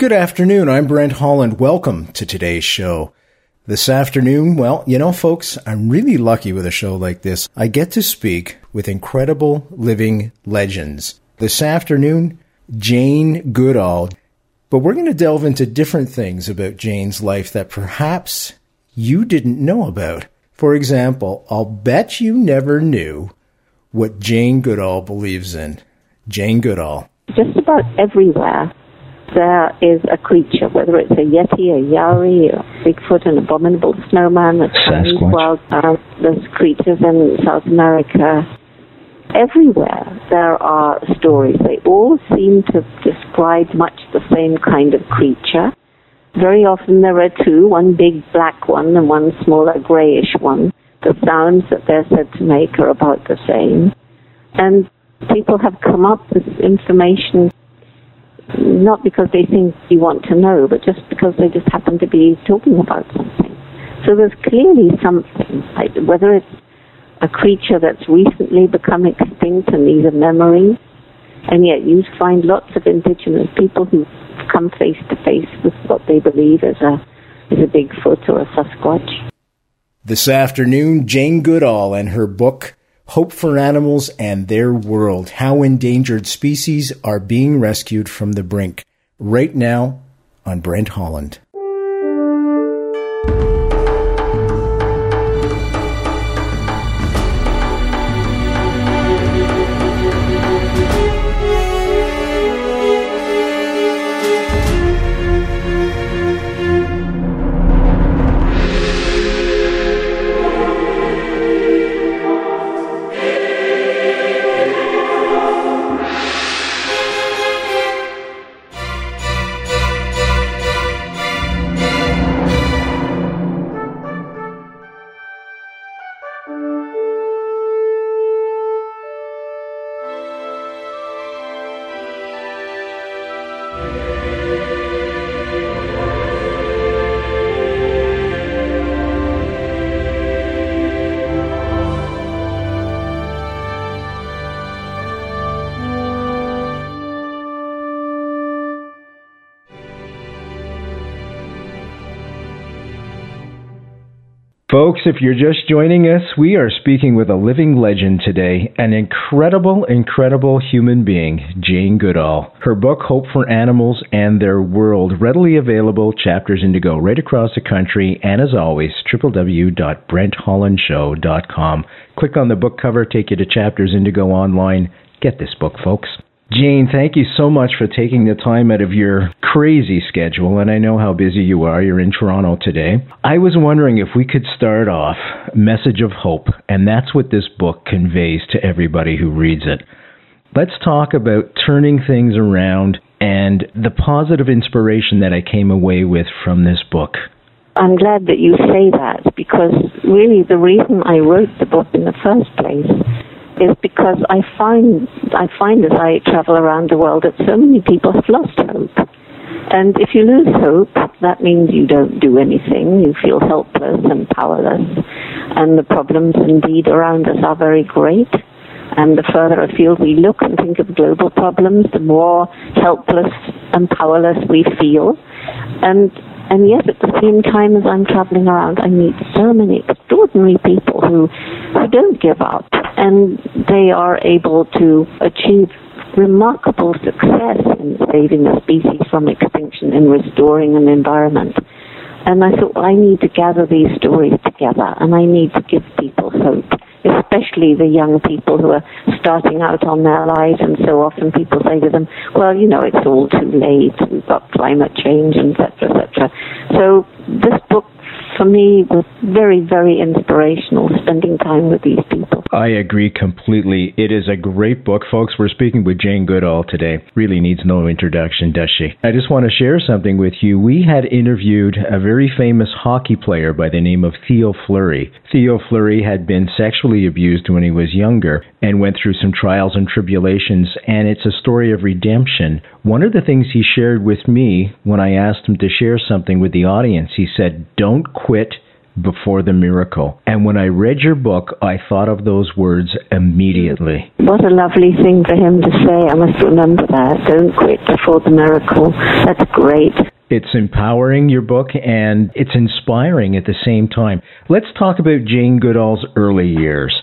Good afternoon. I'm Brent Holland. Welcome to today's show. This afternoon, well, you know, folks, I'm really lucky with a show like this. I get to speak with incredible living legends. This afternoon, Jane Goodall. But we're going to delve into different things about Jane's life that perhaps you didn't know about. For example, I'll bet you never knew what Jane Goodall believes in. Jane Goodall. Just about everywhere there is a creature, whether it's a yeti, a yowie, a Bigfoot, an abominable snowman, a Chinese wild there's creatures in South America. Everywhere there are stories. They all seem to describe much the same kind of creature. Very often there are two, one big black one and one smaller grayish one. The sounds that they're said to make are about the same. And people have come up with information not because they think you want to know, but just because they just happen to be talking about something. So there's clearly something, like whether it's a creature that's recently become extinct and needs a memory, and yet you find lots of indigenous people who come face to face with what they believe is a is a Bigfoot or a Sasquatch. This afternoon, Jane Goodall and her book Hope for Animals and Their World How Endangered Species Are Being Rescued from the Brink. Right now on Brent Holland. Folks, if you're just joining us, we are speaking with a living legend today, an incredible, incredible human being, Jane Goodall. Her book, Hope for Animals and Their World, readily available, chapters indigo right across the country, and as always, www.brenthollandshow.com. Click on the book cover, take you to Chapters Indigo online. Get this book, folks. Jane, thank you so much for taking the time out of your crazy schedule, and I know how busy you are. You're in Toronto today. I was wondering if we could start off message of hope, and that's what this book conveys to everybody who reads it. Let's talk about turning things around and the positive inspiration that I came away with from this book. I'm glad that you say that because really the reason I wrote the book in the first place is because I find I find as I travel around the world that so many people have lost hope. And if you lose hope, that means you don't do anything. You feel helpless and powerless. And the problems indeed around us are very great. And the further afield we look and think of global problems, the more helpless and powerless we feel. And and yet, at the same time as I'm traveling around, I meet so many extraordinary people who, who don't give up, and they are able to achieve remarkable success in saving a species from extinction and restoring an environment. And I thought, well, I need to gather these stories together, and I need to give people hope especially the young people who are starting out on their lives. And so often people say to them, well, you know, it's all too late. We've got climate change, etc., etc. So this book for me was very, very inspirational spending time with these people. I agree completely. It is a great book, folks. We're speaking with Jane Goodall today. Really needs no introduction, does she? I just want to share something with you. We had interviewed a very famous hockey player by the name of Theo Fleury. Theo Fleury had been sexually abused when he was younger and went through some trials and tribulations, and it's a story of redemption. One of the things he shared with me when I asked him to share something with the audience, he said, Don't quit before the miracle. And when I read your book, I thought of those words immediately. What a lovely thing for him to say. I must remember that. Don't quit before the miracle. That's great. It's empowering, your book, and it's inspiring at the same time. Let's talk about Jane Goodall's early years.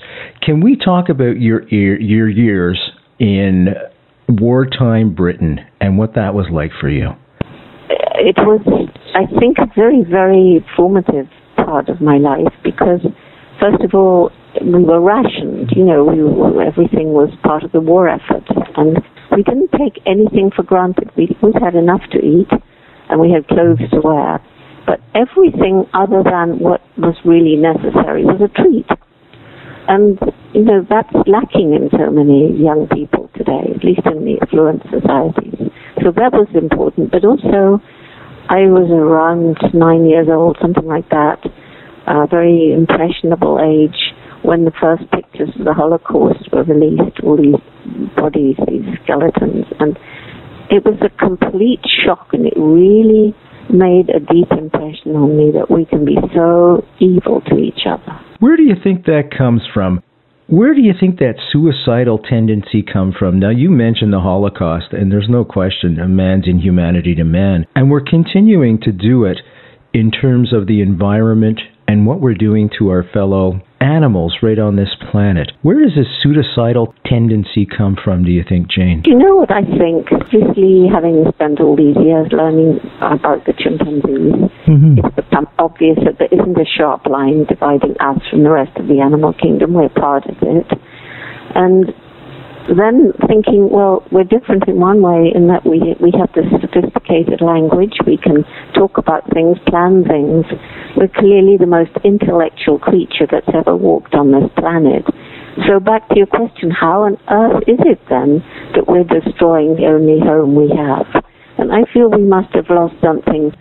Can we talk about your, your years in wartime Britain and what that was like for you? Uh, it was, I think, a very, very formative part of my life because, first of all, we were rationed. You know, we, everything was part of the war effort, and we didn't take anything for granted. We always had enough to eat, and we had clothes to wear. But everything other than what was really necessary was a treat. And, you know, that's lacking in so many young people today, at least in the affluent societies. So that was important. But also, I was around nine years old, something like that, a very impressionable age when the first pictures of the Holocaust were released, all these bodies, these skeletons. And it was a complete shock, and it really made a deep impression on me that we can be so evil to each other. Where do you think that comes from? Where do you think that suicidal tendency come from? Now you mentioned the Holocaust, and there's no question of man's inhumanity to man, and we're continuing to do it in terms of the environment and what we're doing to our fellow animals right on this planet. Where does this suicidal tendency come from, do you think, Jane? Do You know what I think? Obviously, having spent all these years learning about the chimpanzees, mm-hmm. it's become obvious that there isn't a sharp line dividing us from the rest of the animal kingdom. We're part of it. And then thinking, well, we're different in one way in that we we have this sophisticated language. We can talk about things, plan things. We're clearly the most intellectual creature that's ever walked on this planet. So back to your question, how on earth is it then that we're destroying the only home we have? And I feel we must have lost something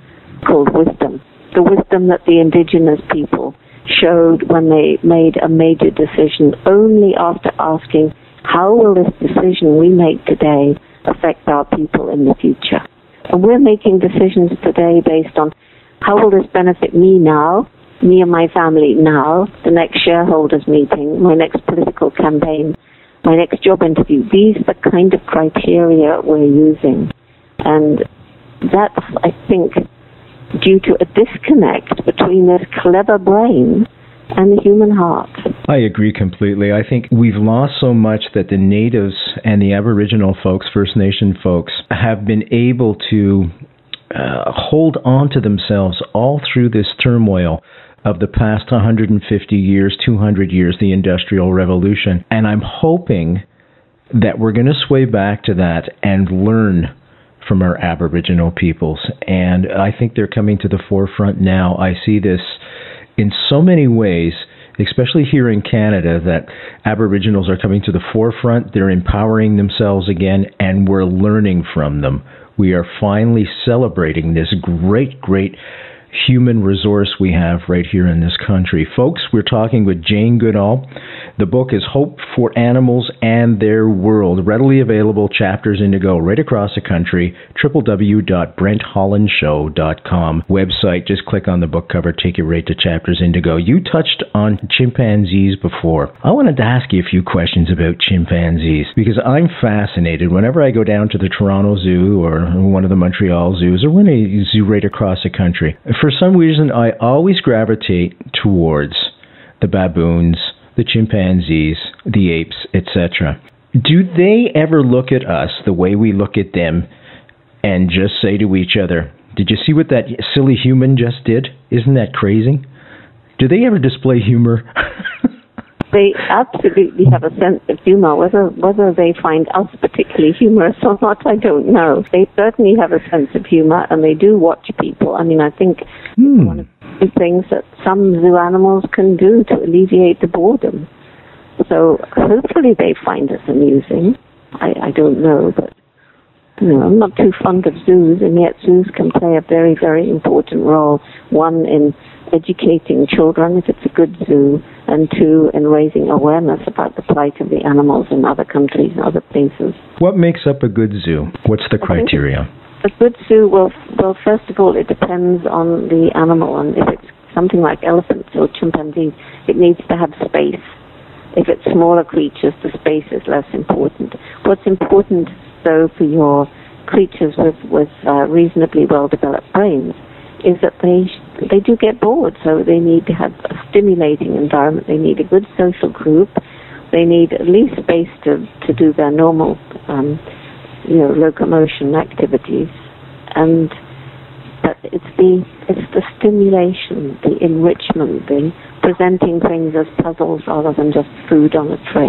called wisdom. The wisdom that the indigenous people showed when they made a major decision only after asking how will this decision we make today affect our people in the future? And we're making decisions today based on how will this benefit me now, me and my family now, the next shareholders meeting, my next political campaign, my next job interview. These are the kind of criteria we're using. And that's, I think, due to a disconnect between this clever brain and the human heart. I agree completely. I think we've lost so much that the natives and the Aboriginal folks, First Nation folks, have been able to uh, hold on to themselves all through this turmoil of the past 150 years, 200 years, the Industrial Revolution. And I'm hoping that we're going to sway back to that and learn from our Aboriginal peoples. And I think they're coming to the forefront now. I see this in so many ways, especially here in Canada, that Aboriginals are coming to the forefront. They're empowering themselves again, and we're learning from them. We are finally celebrating this great, great human resource we have right here in this country. Folks, we're talking with Jane Goodall. The book is Hope for Animals and Their World, readily available chapters indigo right across the country, www.brenthollandshow.com website. Just click on the book cover, take you right to chapters indigo. You touched on chimpanzees before. I wanted to ask you a few questions about chimpanzees because I'm fascinated whenever I go down to the Toronto Zoo or one of the Montreal zoos or any zoo right across the country for some reason, I always gravitate towards the baboons, the chimpanzees, the apes, etc. Do they ever look at us the way we look at them and just say to each other, Did you see what that silly human just did? Isn't that crazy? Do they ever display humor? they absolutely have a sense of humor. Whether whether they find us particularly humorous or not, I don't know. They certainly have a sense of humor, and they do watch people. I mean, I think hmm. one of the things that some zoo animals can do to alleviate the boredom. So hopefully they find us amusing. I, I don't know, but you know, I'm not too fond of zoos, and yet zoos can play a very, very important role. One in educating children if it's a good zoo, and two, in raising awareness about the plight of the animals in other countries and other places. What makes up a good zoo? What's the criteria? A good zoo, well, well, first of all, it depends on the animal, and if it's something like elephants or chimpanzees, it needs to have space. If it's smaller creatures, the space is less important. What's important, though, for your creatures with, with uh, reasonably well developed brains is that they they do get bored, so they need to have a stimulating environment. They need a good social group. They need at least space to, to do their normal, um, you know, locomotion activities. And but it's the it's the stimulation, the enrichment, the presenting things as puzzles rather than just food on a tray.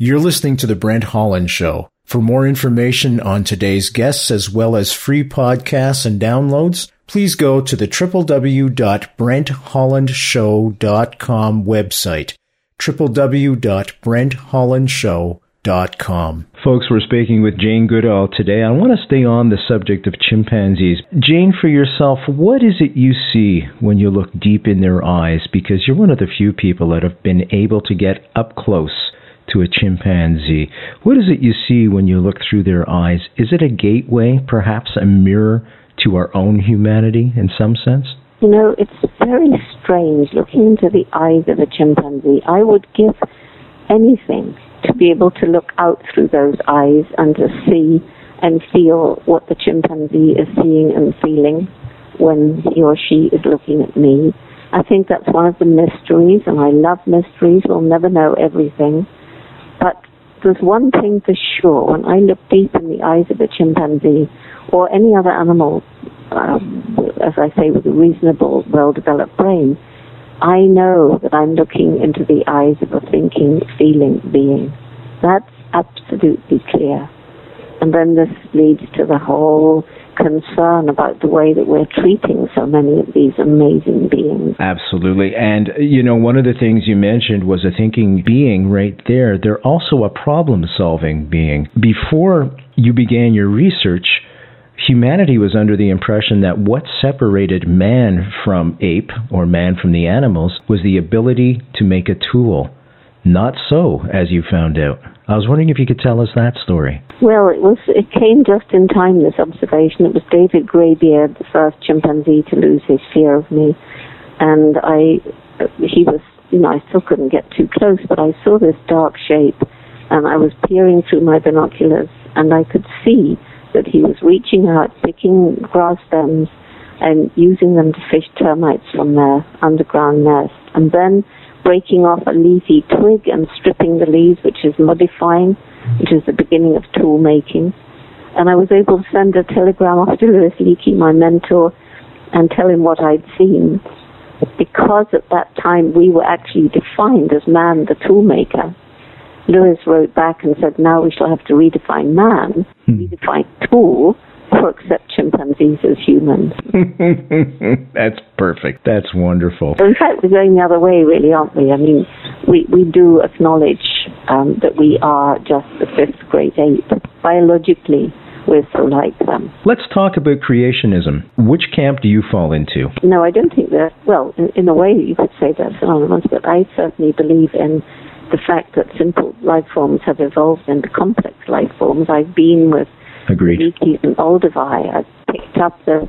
You're listening to the Brent Holland Show. For more information on today's guests as well as free podcasts and downloads, please go to the www.brenthollandshow.com website www.brenthollandshow.com. Folks, we're speaking with Jane Goodall today. I want to stay on the subject of chimpanzees. Jane, for yourself, what is it you see when you look deep in their eyes? Because you're one of the few people that have been able to get up close to a chimpanzee. What is it you see when you look through their eyes? Is it a gateway, perhaps a mirror to our own humanity in some sense? You know, it's very strange looking into the eyes of a chimpanzee. I would give anything to be able to look out through those eyes and to see and feel what the chimpanzee is seeing and feeling when he or she is looking at me. I think that's one of the mysteries, and I love mysteries. We'll never know everything. But there's one thing for sure when I look deep in the eyes of a chimpanzee or any other animal, um, as I say, with a reasonable, well developed brain, I know that I'm looking into the eyes of a thinking, feeling being. That's absolutely clear. And then this leads to the whole concern about the way that we're treating so many of these amazing beings. Absolutely. And, you know, one of the things you mentioned was a thinking being right there. They're also a problem solving being. Before you began your research, humanity was under the impression that what separated man from ape or man from the animals was the ability to make a tool. Not so, as you found out. I was wondering if you could tell us that story. Well, it was it came just in time. This observation. It was David Graybeard, the first chimpanzee to lose his fear of me, and I. He was, you know, I still couldn't get too close, but I saw this dark shape, and I was peering through my binoculars, and I could see that he was reaching out, picking grass stems, and using them to fish termites from their underground nest, and then breaking off a leafy twig and stripping the leaves, which is modifying, which is the beginning of tool making. And I was able to send a telegram off to Louis Leakey, my mentor, and tell him what I'd seen. Because at that time we were actually defined as man, the tool Louis wrote back and said, now we shall have to redefine man, hmm. redefine tool, or accept chimpanzees as humans. That's perfect. That's wonderful. in fact, we're going the other way, really, aren't we? I mean, we, we do acknowledge um, that we are just the fifth great ape. Biologically, we're so like them. Let's talk about creationism. Which camp do you fall into? No, I don't think that, well, in, in a way you could say that's synonymous, but I certainly believe in the fact that simple life forms have evolved into complex life forms. I've been with Agreed. Leakey's and Olduvai. I've picked up the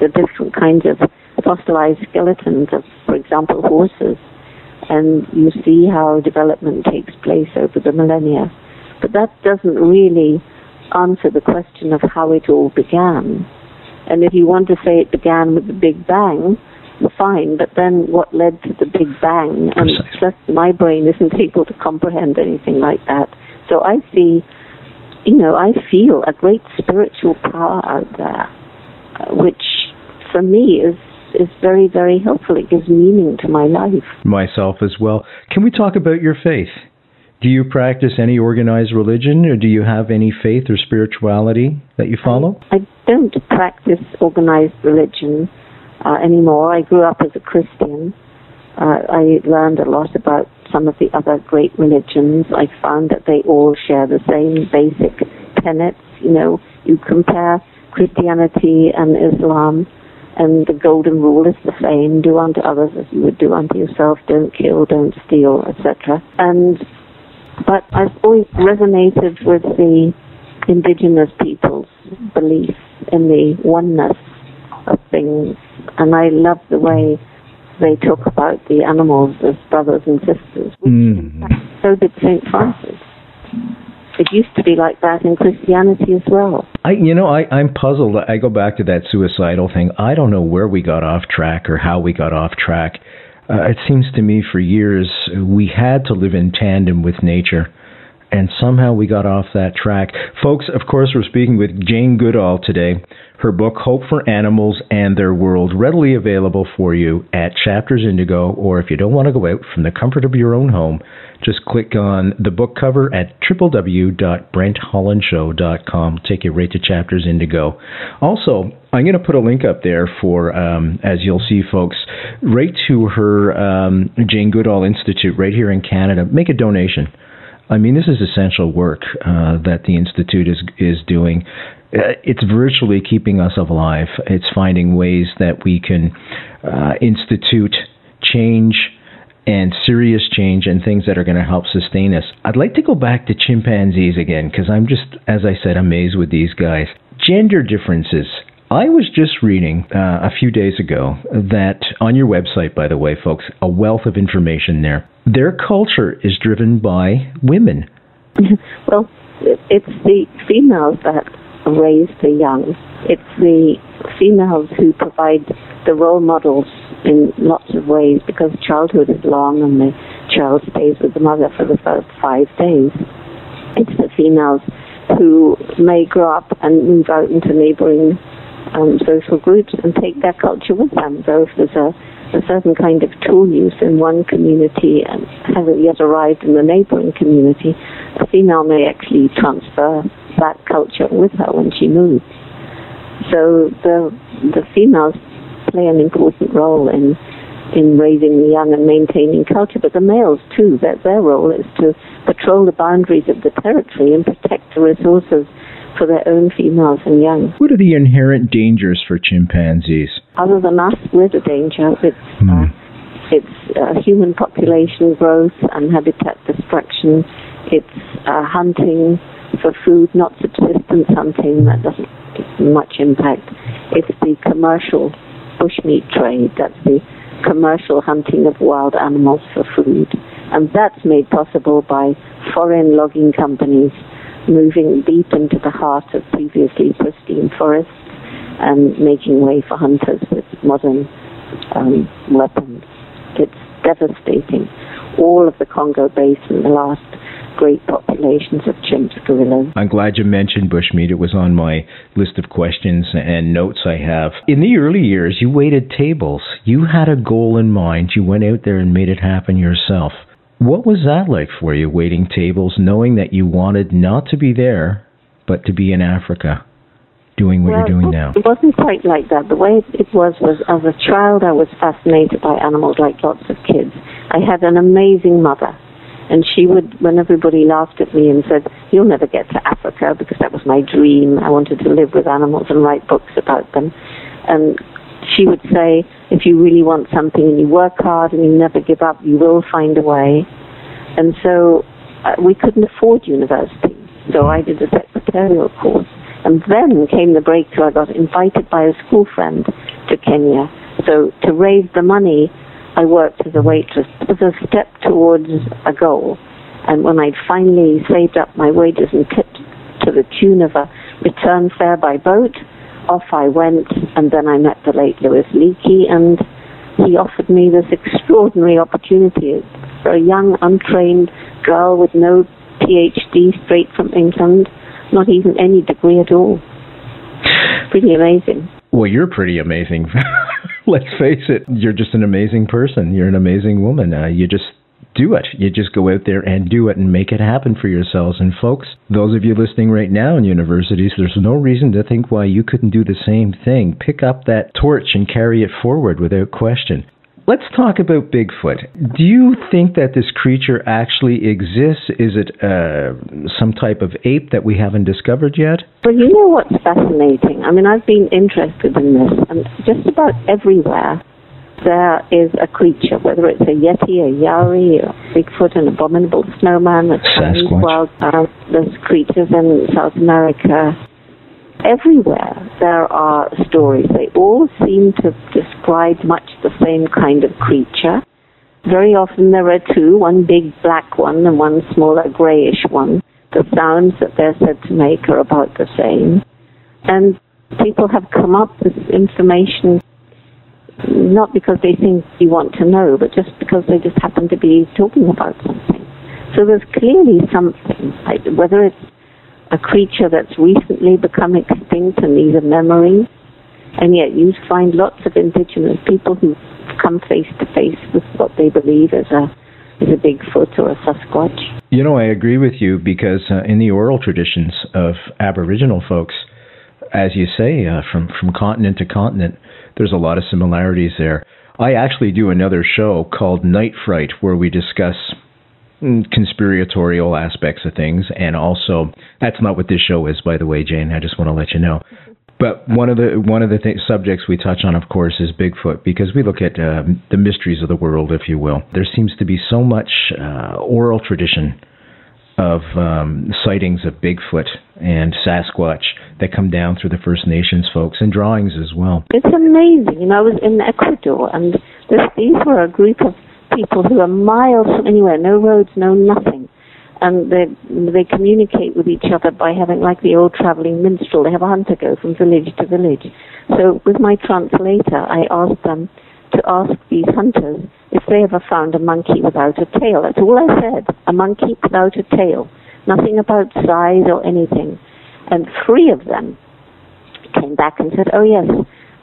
the different kinds of fossilized skeletons of, for example, horses, and you see how development takes place over the millennia. But that doesn't really answer the question of how it all began. And if you want to say it began with the Big Bang, fine, but then what led to the Big Bang? And just my brain isn't able to comprehend anything like that. So I see you know, I feel a great spiritual power out there, uh, which for me is is very very helpful. It gives meaning to my life. Myself as well. Can we talk about your faith? Do you practice any organized religion, or do you have any faith or spirituality that you follow? I, I don't practice organized religion uh, anymore. I grew up as a Christian. Uh, I learned a lot about some of the other great religions, I found that they all share the same basic tenets. You know, you compare Christianity and Islam, and the golden rule is the same: do unto others as you would do unto yourself. Don't kill, don't steal, etc. And but I've always resonated with the indigenous people's belief in the oneness of things, and I love the way they talk about the animals as brothers and sisters. Mm. So did St. Francis. It used to be like that in Christianity as well. I, you know, I, I'm puzzled. I go back to that suicidal thing. I don't know where we got off track or how we got off track. Uh, it seems to me for years we had to live in tandem with nature and somehow we got off that track. Folks, of course, we're speaking with Jane Goodall today. Her book, Hope for Animals and Their World, readily available for you at Chapters Indigo, or if you don't want to go out from the comfort of your own home, just click on the book cover at www.brenthollandshow.com. Take you right to Chapters Indigo. Also, I'm going to put a link up there for, um, as you'll see, folks, right to her um, Jane Goodall Institute right here in Canada. Make a donation. I mean, this is essential work uh, that the institute is is doing. Uh, it's virtually keeping us alive. It's finding ways that we can uh, institute change and serious change and things that are going to help sustain us. I'd like to go back to chimpanzees again because I'm just, as I said, amazed with these guys. Gender differences. I was just reading uh, a few days ago that on your website, by the way, folks, a wealth of information there. Their culture is driven by women. well, it's the females that raise the young. It's the females who provide the role models in lots of ways because childhood is long and the child stays with the mother for the first five days. It's the females who may grow up and move out into neighboring um, social groups and take their culture with them. So if there's a, a certain kind of tool use in one community and hasn't yet arrived in the neighboring community, a female may actually transfer that culture with her when she moves. So the the females play an important role in in raising the young and maintaining culture, but the males too. That their role is to patrol the boundaries of the territory and protect the resources for their own females and young. What are the inherent dangers for chimpanzees? Other than us, we're the danger. It's, mm. uh, it's uh, human population growth and habitat destruction. It's uh, hunting for food, not subsistence hunting. That doesn't much impact. It's the commercial bushmeat trade. That's the commercial hunting of wild animals for food. And that's made possible by foreign logging companies moving deep into the heart of previously pristine forests and making way for hunters with modern um, weapons. It's devastating. All of the Congo Basin, the last great populations of chimps, gorillas. I'm glad you mentioned bushmeat. It was on my list of questions and notes I have. In the early years, you waited tables. You had a goal in mind. You went out there and made it happen yourself. What was that like for you, waiting tables, knowing that you wanted not to be there, but to be in Africa? doing what well, you're doing now? It wasn't quite like that. The way it was was as a child, I was fascinated by animals like lots of kids. I had an amazing mother and she would, when everybody laughed at me and said, You'll never get to Africa, because that was my dream. I wanted to live with animals and write books about them. And she would say, If you really want something and you work hard and you never give up, you will find a way. And so uh, we couldn't afford university. So I did a secretarial course. And then came the breakthrough. I got invited by a school friend to Kenya. So to raise the money, I worked as a waitress. It was a step towards a goal. And when I'd finally saved up my wages and tipped to the tune of a return fare by boat, off I went. And then I met the late Louis Leakey, and he offered me this extraordinary opportunity for a young, untrained girl with no PhD straight from England, not even any degree at all. Pretty amazing. Well, you're pretty amazing. let's face it, you're just an amazing person. You're an amazing woman. Uh, you just do it. You just go out there and do it and make it happen for yourselves. And folks, those of you listening right now in universities, there's no reason to think why you couldn't do the same thing. Pick up that torch and carry it forward without question. Let's talk about Bigfoot. Do you think that this creature actually exists? Is it uh, some type of ape that we haven't discovered yet? Well, you know what's fascinating? I mean, I've been interested in this, and just about everywhere there is a creature, whether it's a yeti, a yowie, a Bigfoot, an abominable snowman, a Chinese wild. There's creatures in South America everywhere there are stories. They all seem to describe much the same kind of creature. Very often there are two, one big black one and one smaller grayish one. The sounds that they're said to make are about the same. And people have come up with information not because they think you want to know, but just because they just happen to be talking about something. So there's clearly something, whether it's a creature that's recently become extinct and needs a memory, and yet you find lots of indigenous people who come face to face with what they believe is a is a Bigfoot or a Sasquatch. You know, I agree with you because uh, in the oral traditions of Aboriginal folks, as you say, uh, from from continent to continent, there's a lot of similarities there. I actually do another show called Night Fright where we discuss mm, conspiratorial aspects of things and also that's not what this show is by the way Jane I just want to let you know but one of the one of the th- subjects we touch on, of course, is Bigfoot because we look at uh, the mysteries of the world, if you will. There seems to be so much uh, oral tradition of um, sightings of Bigfoot and Sasquatch that come down through the First Nations folks and drawings as well. It's amazing. You know, I was in Ecuador, and this, these were a group of people who are miles from anywhere, no roads, no nothing and they they communicate with each other by having like the old traveling minstrel. They have a hunter go from village to village. So with my translator, I asked them to ask these hunters if they ever found a monkey without a tail. That's all I said. A monkey without a tail. Nothing about size or anything. And three of them came back and said, "Oh yes,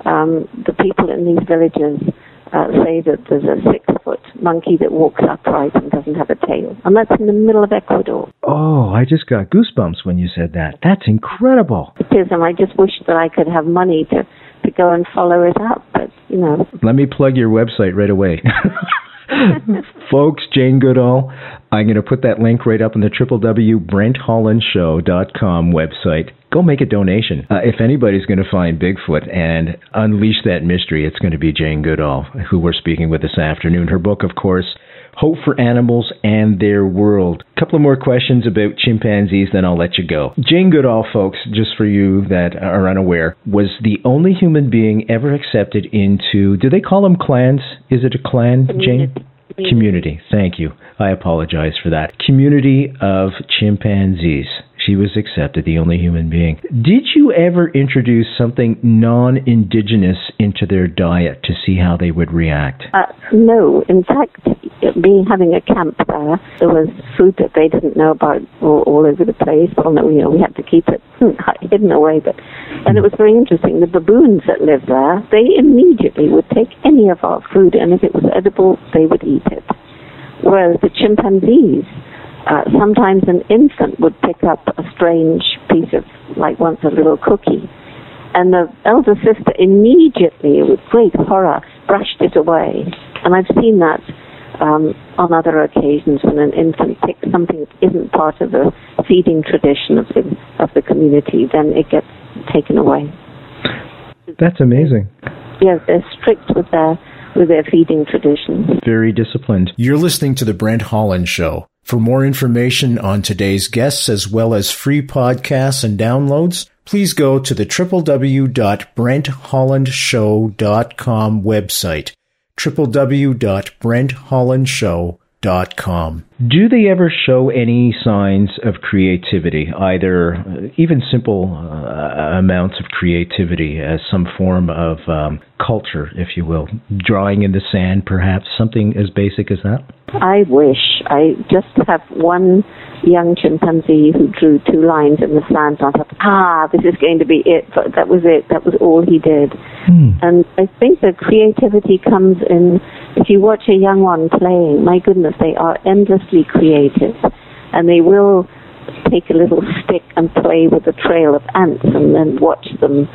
um, the people in these villages." uh, say that there's a six foot monkey that walks upright and doesn't have a tail. And that's in the middle of Ecuador. Oh, I just got goosebumps when you said that. That's incredible. It is, and I just wish that I could have money to, to go and follow it up, but, you know. Let me plug your website right away. Folks, Jane Goodall, I'm going to put that link right up on the www.brenthollandshow.com website go make a donation. Uh, if anybody's going to find Bigfoot and unleash that mystery, it's going to be Jane Goodall, who we're speaking with this afternoon. Her book, of course, Hope for Animals and Their World. A couple of more questions about chimpanzees, then I'll let you go. Jane Goodall, folks, just for you that are unaware, was the only human being ever accepted into, do they call them clans? Is it a clan, Jane? Community. Community. Thank you. I apologize for that. Community of chimpanzees. She was accepted, the only human being. Did you ever introduce something non indigenous into their diet to see how they would react? Uh, no. In fact, being having a camp there, there was food that they didn't know about all, all over the place. Well, no, you know, we had to keep it hidden away. But and it was very interesting. The baboons that lived there, they immediately would take any of our food, and if it was edible, they would eat it. Whereas the chimpanzees, uh, sometimes an infant would pick up a strange piece of, like once a little cookie, and the elder sister immediately, with great horror, brushed it away. And I've seen that um, on other occasions when an infant picks something that isn't part of the feeding tradition of the of the community, then it gets taken away. That's amazing. Yes, they're strict with their with their feeding traditions. Very disciplined. You're listening to the Brent Holland Show. For more information on today's guests as well as free podcasts and downloads, please go to the www.brenthollandshow.com website, www.brenthollandshow.com com. Do they ever show any signs of creativity, either uh, even simple uh, amounts of creativity as some form of um, culture, if you will? Drawing in the sand, perhaps, something as basic as that? I wish. I just have one young chimpanzee who drew two lines in the sand and I thought, ah, this is going to be it. But that was it. That was all he did. Hmm. And I think the creativity comes in if you watch a young one playing, my goodness, they are endlessly creative. And they will take a little stick and play with a trail of ants and then watch them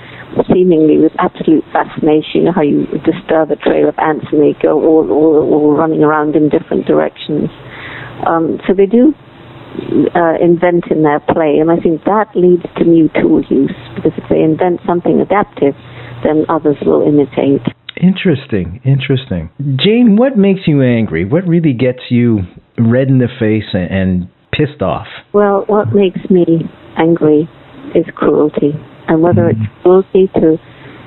seemingly with absolute fascination. You know how you disturb a trail of ants and they go all, all, all running around in different directions. Um, so they do uh, invent in their play, and I think that leads to new tool use because if they invent something adaptive, then others will imitate. Interesting, interesting. Jane, what makes you angry? What really gets you red in the face and, and pissed off? Well, what makes me angry is cruelty, and whether mm-hmm. it's cruelty to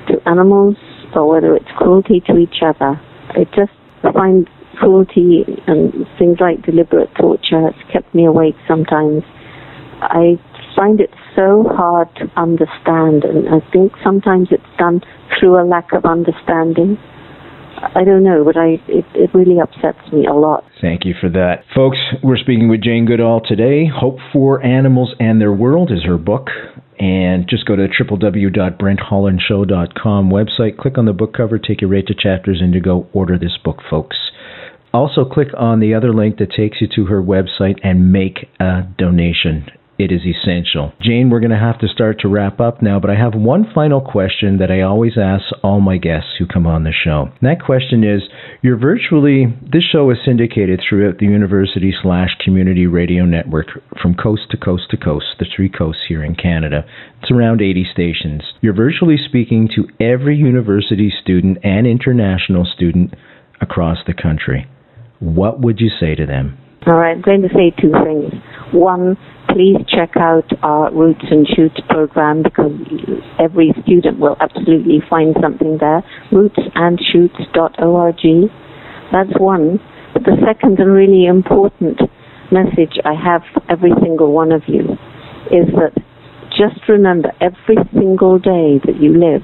to animals or whether it's cruelty to each other, I just find cruelty and things like deliberate torture has kept me awake sometimes. I find it so hard to understand, and I think sometimes it's done through a lack of understanding. I don't know, but I it, it really upsets me a lot. Thank you for that. Folks, we're speaking with Jane Goodall today. Hope for Animals and Their World is her book. And just go to www.brenthollandshow.com website, click on the book cover, take you right to chapters Indigo order this book, folks. Also, click on the other link that takes you to her website and make a donation. It is essential. Jane, we're going to have to start to wrap up now, but I have one final question that I always ask all my guests who come on the show. And that question is You're virtually, this show is syndicated throughout the university slash community radio network from coast to coast to coast, the three coasts here in Canada. It's around 80 stations. You're virtually speaking to every university student and international student across the country. What would you say to them? All right, I'm going to say two things. One, please check out our Roots and Shoots program because every student will absolutely find something there. Rootsandshoots.org. That's one. But the second and really important message I have for every single one of you is that just remember every single day that you live,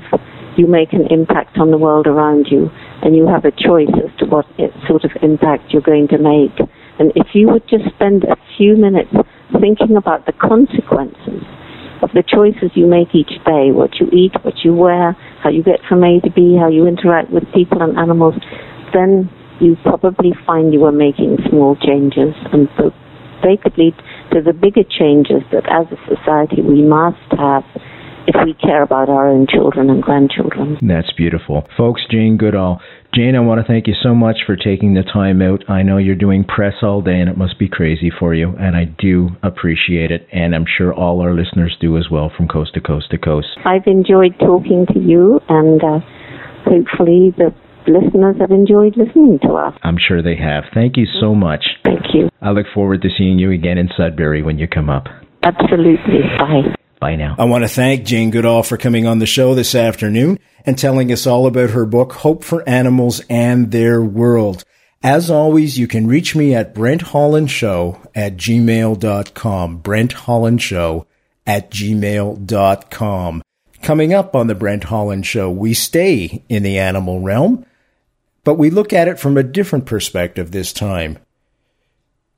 you make an impact on the world around you, and you have a choice as to what sort of impact you're going to make. And if you would just spend a few minutes thinking about the consequences of the choices you make each day, what you eat, what you wear, how you get from A to B, how you interact with people and animals, then you probably find you are making small changes and they could lead to the bigger changes that as a society we must have if we care about our own children and grandchildren. That's beautiful. Folks, Jane Goodall. Jane, I want to thank you so much for taking the time out. I know you're doing press all day and it must be crazy for you, and I do appreciate it, and I'm sure all our listeners do as well from coast to coast to coast. I've enjoyed talking to you, and uh, hopefully the listeners have enjoyed listening to us. I'm sure they have. Thank you so much. Thank you. I look forward to seeing you again in Sudbury when you come up. Absolutely. Bye. Bye now. I want to thank Jane Goodall for coming on the show this afternoon and telling us all about her book, Hope for Animals and Their World. As always, you can reach me at Brent Holland Show at gmail.com. Brent Holland Show at gmail.com. Coming up on the Brent Holland Show, we stay in the animal realm, but we look at it from a different perspective this time.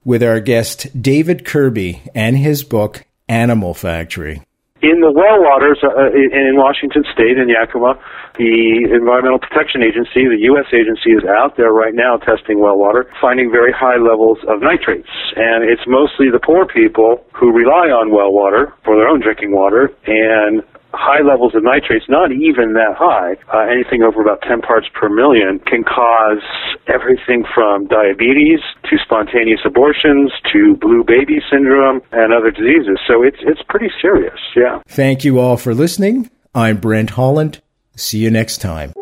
With our guest David Kirby and his book, Animal Factory in the well waters uh, in Washington State in Yakima, the Environmental Protection Agency, the U.S. agency, is out there right now testing well water, finding very high levels of nitrates. And it's mostly the poor people who rely on well water for their own drinking water, and high levels of nitrates, not even that high, uh, anything over about 10 parts per million, can cause everything from diabetes to spontaneous abortions to blue baby syndrome and other diseases. So it's, it's pretty serious, yeah. Thank you all for listening. I'm Brent Holland. See you next time.